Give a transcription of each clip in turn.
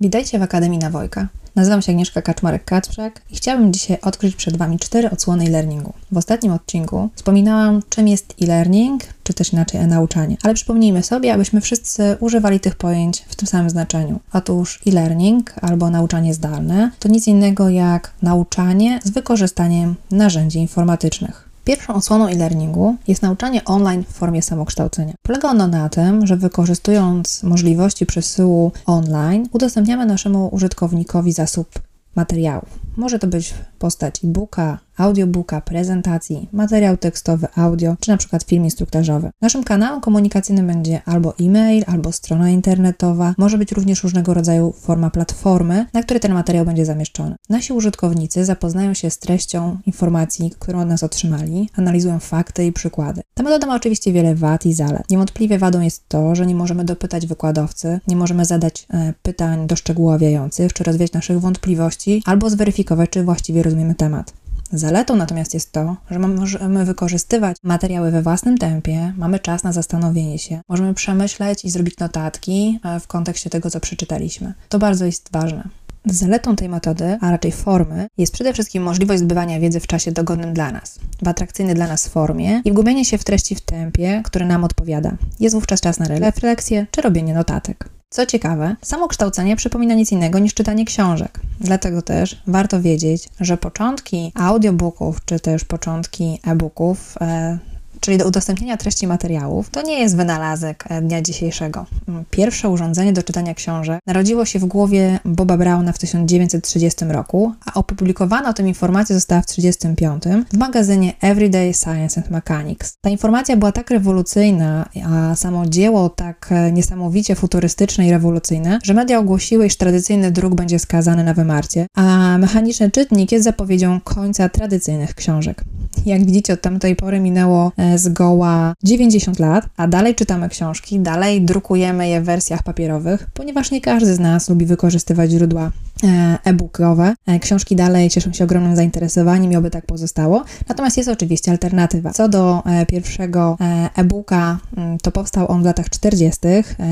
Witajcie w Akademii na Wojka. Nazywam się Agnieszka Kaczmarek-Kacprzak i chciałabym dzisiaj odkryć przed Wami cztery odsłony e-learningu. W ostatnim odcinku wspominałam, czym jest e-learning, czy też inaczej e-nauczanie, ale przypomnijmy sobie, abyśmy wszyscy używali tych pojęć w tym samym znaczeniu. Otóż e-learning albo nauczanie zdalne to nic innego jak nauczanie z wykorzystaniem narzędzi informatycznych. Pierwszą odsłoną e-learningu jest nauczanie online w formie samokształcenia. Polega ono na tym, że wykorzystując możliwości przesyłu online, udostępniamy naszemu użytkownikowi zasób materiałów. Może to być postać e-booka, audiobooka, prezentacji, materiał tekstowy, audio, czy na przykład film instruktażowy. Naszym kanałem komunikacyjnym będzie albo e-mail, albo strona internetowa, może być również różnego rodzaju forma platformy, na której ten materiał będzie zamieszczony. Nasi użytkownicy zapoznają się z treścią informacji, którą od nas otrzymali, analizują fakty i przykłady. Ta metoda ma oczywiście wiele wad i zalet. Niewątpliwie wadą jest to, że nie możemy dopytać wykładowcy, nie możemy zadać e, pytań doszczegóławiających, czy rozwiać naszych wątpliwości, albo zweryfikować, czy właściwie rozumiemy temat. Zaletą natomiast jest to, że możemy wykorzystywać materiały we własnym tempie, mamy czas na zastanowienie się, możemy przemyśleć i zrobić notatki e, w kontekście tego, co przeczytaliśmy. To bardzo jest ważne. Zaletą tej metody, a raczej formy, jest przede wszystkim możliwość zbywania wiedzy w czasie dogodnym dla nas, w atrakcyjnej dla nas formie i wgubienie się w treści w tempie, który nam odpowiada. Jest wówczas czas na refleksję czy robienie notatek. Co ciekawe, samo kształcenie przypomina nic innego niż czytanie książek. Dlatego też warto wiedzieć, że początki audiobooków czy też początki e-booków e, czyli do udostępnienia treści materiałów, to nie jest wynalazek e, dnia dzisiejszego. Mm, pierwsze urządzenie do czytania książek narodziło się w głowie Boba Browna w 1930 roku, a opublikowana o tym informacja została w 1935 w magazynie Everyday Science and Mechanics. Ta informacja była tak rewolucyjna, a samo dzieło tak e, niesamowicie futurystyczne i rewolucyjne, że media ogłosiły, iż tradycyjny druk będzie skazany na wymarcie, a mechaniczny czytnik jest zapowiedzią końca tradycyjnych książek. Jak widzicie, od tamtej pory minęło e, zgoła 90 lat, a dalej czytamy książki, dalej drukujemy je w wersjach papierowych, ponieważ nie każdy z nas lubi wykorzystywać źródła e, e-bookowe. E, książki dalej cieszą się ogromnym zainteresowaniem i oby tak pozostało. Natomiast jest oczywiście alternatywa. Co do pierwszego e-booka, mm, to powstał on w latach 40.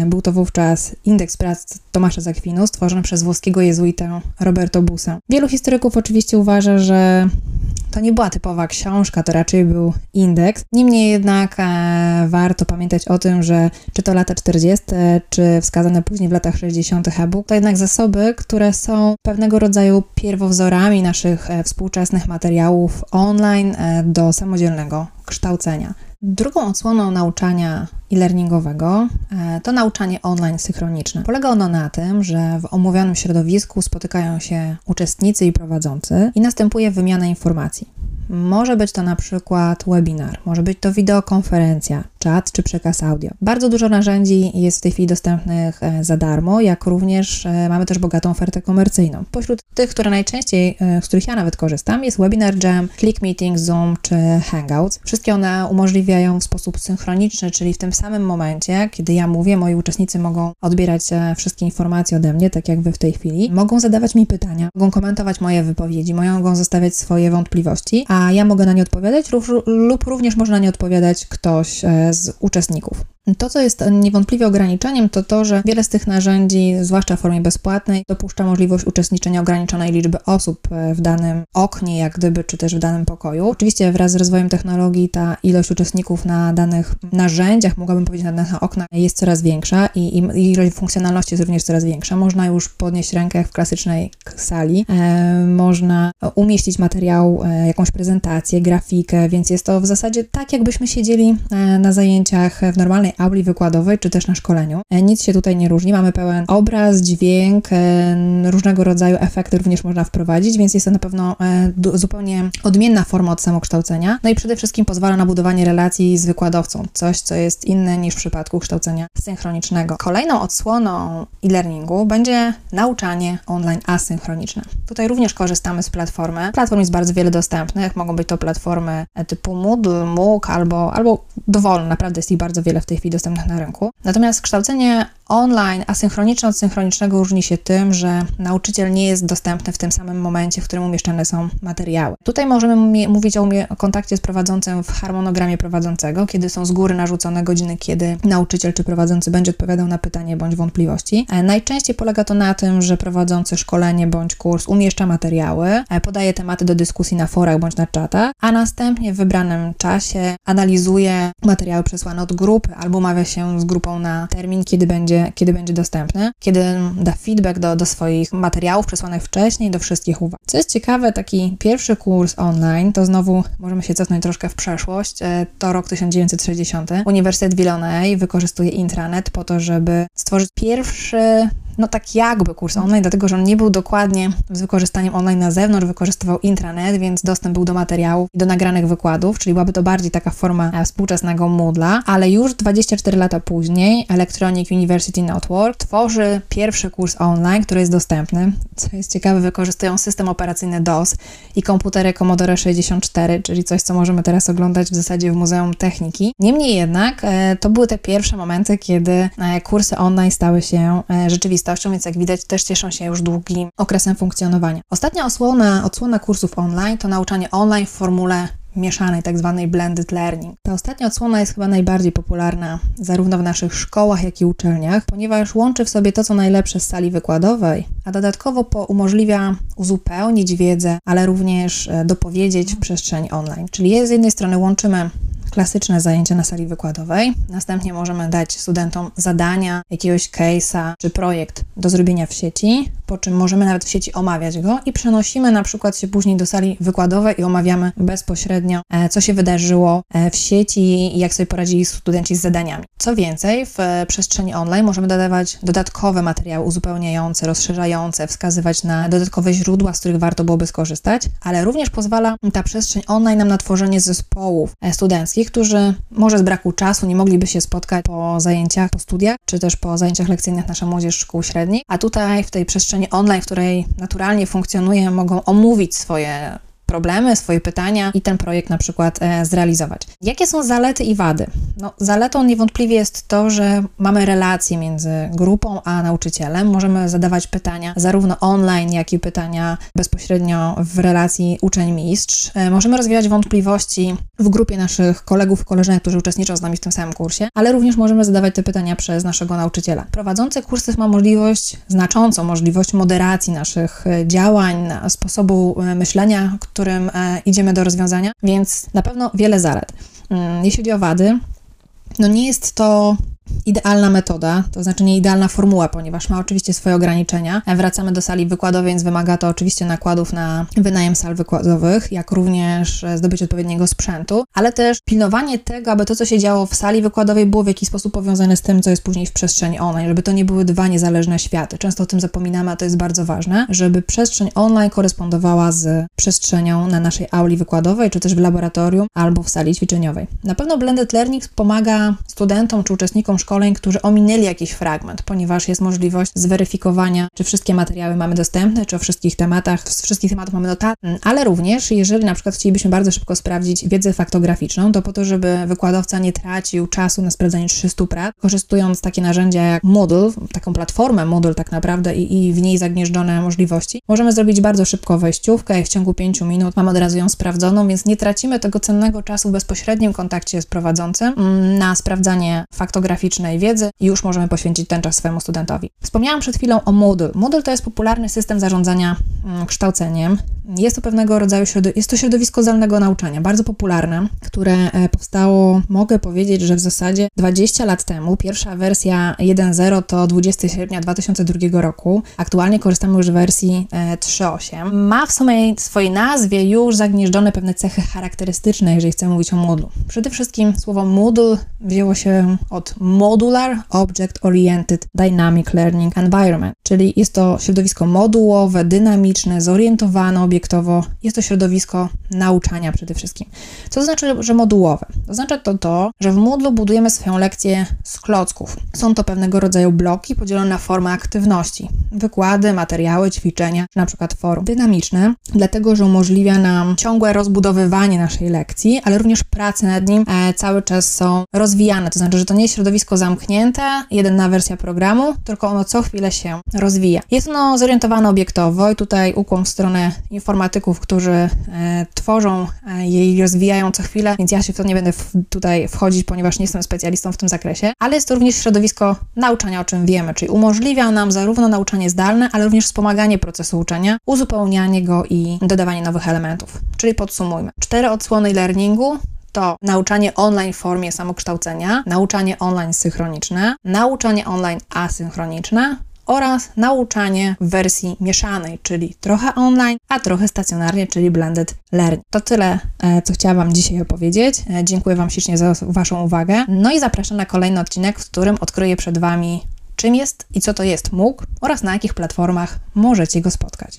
Był to wówczas indeks prac Tomasza Zakwinu, stworzony przez włoskiego jezuitę Roberto Busa. Wielu historyków oczywiście uważa, że to nie była typowa książka, to raczej był indeks. Niemniej jednak e, warto pamiętać o tym, że czy to lata 40., czy wskazane później w latach 60. e-book, to jednak zasoby, które są pewnego rodzaju pierwowzorami naszych e, współczesnych materiałów online e, do samodzielnego kształcenia. Drugą odsłoną nauczania e-learningowego e, to nauczanie online synchroniczne. Polega ono na tym, że w omówionym środowisku spotykają się uczestnicy i prowadzący i następuje wymiana informacji. Może być to na przykład webinar, może być to wideokonferencja, czat czy przekaz audio. Bardzo dużo narzędzi jest w tej chwili dostępnych e, za darmo, jak również e, mamy też bogatą ofertę komercyjną. Pośród tych, które najczęściej, e, z których ja nawet korzystam, jest Webinar Jam, Click Meetings, Zoom czy Hangouts. Wszystkie one umożliwiają w sposób synchroniczny, czyli w tym samym momencie, kiedy ja mówię, moi uczestnicy mogą odbierać wszystkie informacje ode mnie, tak jak wy w tej chwili. Mogą zadawać mi pytania, mogą komentować moje wypowiedzi, mogą zostawiać swoje wątpliwości, a ja mogę na nie odpowiadać lub również może na nie odpowiadać ktoś e, z uczestników. To, co jest niewątpliwie ograniczeniem, to to, że wiele z tych narzędzi, zwłaszcza w formie bezpłatnej, dopuszcza możliwość uczestniczenia ograniczonej liczby osób e, w danym oknie, jak gdyby, czy też w danym pokoju. Oczywiście wraz z rozwojem technologii ta ilość uczestników na danych narzędziach, mogłabym powiedzieć na danych oknach, jest coraz większa i, i ilość funkcjonalności jest również coraz większa. Można już podnieść rękę jak w klasycznej sali, e, można umieścić materiał, e, jakąś prezentację, grafikę, więc jest to w zasadzie tak, jakbyśmy siedzieli e, na zajęciach w normalnej auli wykładowej, czy też na szkoleniu. E, nic się tutaj nie różni, mamy pełen obraz, dźwięk, e, różnego rodzaju efekty również można wprowadzić, więc jest to na pewno e, zupełnie odmienna forma od samokształcenia. No i przede wszystkim pozwala na budowanie relacji z wykładowcą, coś, co jest inne niż w przypadku kształcenia synchronicznego. Kolejną odsłoną e-learningu będzie nauczanie online asynchroniczne. Tutaj również korzystamy z platformy. Platform jest bardzo wiele dostępnych, mogą być to platformy typu Moodle, MOOC albo, albo dowolne, naprawdę jest ich bardzo wiele w tej chwili dostępnych na rynku. Natomiast kształcenie online asynchroniczne od synchronicznego różni się tym, że nauczyciel nie jest dostępny w tym samym momencie, w którym umieszczane są materiały. Tutaj możemy mówić o, o kontakcie z prowadzącym w harmonogramie prowadzącego, kiedy są z góry narzucone godziny, kiedy nauczyciel czy prowadzący będzie odpowiadał na pytanie bądź wątpliwości. E, najczęściej polega to na tym, że prowadzący szkolenie bądź kurs umieszcza materiały, e, podaje tematy do dyskusji na forach bądź na czatach, a następnie w wybranym czasie analizuje materiały przesłane od grupy albo umawia się z grupą na termin, kiedy będzie, kiedy będzie dostępny, kiedy da feedback do, do swoich materiałów przesłanych wcześniej, do wszystkich uwag. Co jest ciekawe, taki pierwszy kurs online, to znowu możemy się cofnąć troszkę w przeszłość, e, to rok 1960. Uniwersytet Villanay wykorzystuje intranet po to, żeby stworzyć pierwszy no tak jakby kurs online, dlatego że on nie był dokładnie z wykorzystaniem online na zewnątrz, wykorzystywał intranet, więc dostęp był do materiałów i do nagranych wykładów, czyli byłaby to bardziej taka forma e, współczesnego Moodla, ale już 24 lata później Electronic University Network tworzy pierwszy kurs online, który jest dostępny. Co jest ciekawe, wykorzystują system operacyjny DOS i komputery Commodore 64, czyli coś, co możemy teraz oglądać w zasadzie w Muzeum Techniki. Niemniej jednak e, to były te pierwsze momenty, kiedy e, kursy online stały się rzeczywistością rzeczywistością, więc jak widać też cieszą się już długim okresem funkcjonowania. Ostatnia osłona, odsłona kursów online to nauczanie online w formule mieszanej, tak zwanej blended learning. Ta ostatnia odsłona jest chyba najbardziej popularna zarówno w naszych szkołach, jak i uczelniach, ponieważ łączy w sobie to, co najlepsze z sali wykładowej, a dodatkowo umożliwia uzupełnić wiedzę, ale również e, dopowiedzieć w przestrzeni online. Czyli z jednej strony łączymy klasyczne zajęcia na sali wykładowej. Następnie możemy dać studentom zadania, jakiegoś case'a czy projekt do zrobienia w sieci, po czym możemy nawet w sieci omawiać go i przenosimy na przykład się później do sali wykładowej i omawiamy bezpośrednio, e, co się wydarzyło e, w sieci i jak sobie poradzili studenci z zadaniami. Co więcej, w e, przestrzeni online możemy dodawać dodatkowe materiały uzupełniające, rozszerzające, wskazywać na dodatkowe źródła, z których warto byłoby skorzystać, ale również pozwala ta przestrzeń online nam na tworzenie zespołów studenckich, którzy może z braku czasu nie mogliby się spotkać po zajęciach, po studiach, czy też po zajęciach lekcyjnych nasza młodzież szkół średnich, a tutaj w tej przestrzeni online, w której naturalnie funkcjonuje, mogą omówić swoje problemy, swoje pytania i ten projekt na przykład e, zrealizować. Jakie są zalety i wady? No, zaletą niewątpliwie jest to, że mamy relacje między grupą a nauczycielem. Możemy zadawać pytania zarówno online, jak i pytania bezpośrednio w relacji uczeń-mistrz. E, możemy rozwijać wątpliwości w grupie naszych kolegów, koleżanek, którzy uczestniczą z nami w tym samym kursie, ale również możemy zadawać te pytania przez naszego nauczyciela. Prowadzący kursy ma możliwość, znaczącą możliwość moderacji naszych e, działań, sposobu myślenia, którym e, idziemy do rozwiązania, więc na pewno wiele zalet. Mm, jeśli chodzi o wady, no nie jest to idealna metoda, to znaczy nie idealna formuła, ponieważ ma oczywiście swoje ograniczenia. Wracamy do sali wykładowej, więc wymaga to oczywiście nakładów na wynajem sal wykładowych, jak również zdobycie odpowiedniego sprzętu, ale też pilnowanie tego, aby to, co się działo w sali wykładowej, było w jakiś sposób powiązane z tym, co jest później w przestrzeni online, żeby to nie były dwa niezależne światy. Często o tym zapominamy, a to jest bardzo ważne, żeby przestrzeń online korespondowała z przestrzenią na naszej auli wykładowej, czy też w laboratorium albo w sali ćwiczeniowej. Na pewno blended learning pomaga studentom czy uczestnikom szkoleń, którzy ominęli jakiś fragment, ponieważ jest możliwość zweryfikowania, czy wszystkie materiały mamy dostępne, czy o wszystkich tematach, z wszystkich tematów mamy notatki, ale również jeżeli na przykład chcielibyśmy bardzo szybko sprawdzić wiedzę faktograficzną, to po to, żeby wykładowca nie tracił czasu na sprawdzanie 300 prac, korzystując takie narzędzia jak Moodle, taką platformę Moodle tak naprawdę i, i w niej zagnieżdżone możliwości, możemy zrobić bardzo szybko wejściówkę i w ciągu 5 minut mamy od razu ją sprawdzoną, więc nie tracimy tego cennego czasu w bezpośrednim kontakcie z prowadzącym mm, na sprawdzanie faktograficzne specyficznej wiedzy i już możemy poświęcić ten czas swojemu studentowi. Wspomniałam przed chwilą o Moodle. Moodle to jest popularny system zarządzania mm, kształceniem. Jest to pewnego rodzaju jest to środowisko zdalnego nauczania, bardzo popularne, które e, powstało, mogę powiedzieć, że w zasadzie 20 lat temu. Pierwsza wersja 1.0 to 20 sierpnia 2002 roku. Aktualnie korzystamy już z wersji 3.8. E, Ma w sumie swojej nazwie już zagnieżdżone pewne cechy charakterystyczne, jeżeli chcemy mówić o Moodle. Przede wszystkim słowo Moodle wzięło się od Modular Object Oriented Dynamic Learning Environment, czyli jest to środowisko modułowe, dynamiczne, zorientowane obiektowo jest to środowisko nauczania przede wszystkim. Co to znaczy, że modułowe? Oznacza to to, że w Moodle budujemy swoją lekcję z klocków. Są to pewnego rodzaju bloki podzielone na formy aktywności, wykłady, materiały, ćwiczenia, na przykład forum. Dynamiczne, dlatego że umożliwia nam ciągłe rozbudowywanie naszej lekcji, ale również prace nad nim e, cały czas są rozwijane. To znaczy, że to nie jest środowisko zamknięte, jedna wersja programu, tylko ono co chwilę się rozwija. Jest ono zorientowane obiektowo i tutaj ukłon w stronę informatyków, którzy e, tworzą e, je i rozwijają co chwilę, więc ja się w to nie będę tutaj wchodzić, ponieważ nie jestem specjalistą w tym zakresie, ale jest to również środowisko nauczania, o czym wiemy, czyli umożliwia nam zarówno nauczanie zdalne, ale również wspomaganie procesu uczenia, uzupełnianie go i dodawanie nowych elementów. Czyli podsumujmy. Cztery odsłony learningu to nauczanie online w formie samokształcenia, nauczanie online synchroniczne, nauczanie online asynchroniczne oraz nauczanie w wersji mieszanej, czyli trochę online, a trochę stacjonarnie, czyli blended learning. To tyle, e, co chciałam Wam dzisiaj opowiedzieć. E, dziękuję Wam ślicznie za Waszą uwagę. No i zapraszam na kolejny odcinek, w którym odkryję przed Wami, czym jest i co to jest MOOC oraz na jakich platformach możecie go spotkać.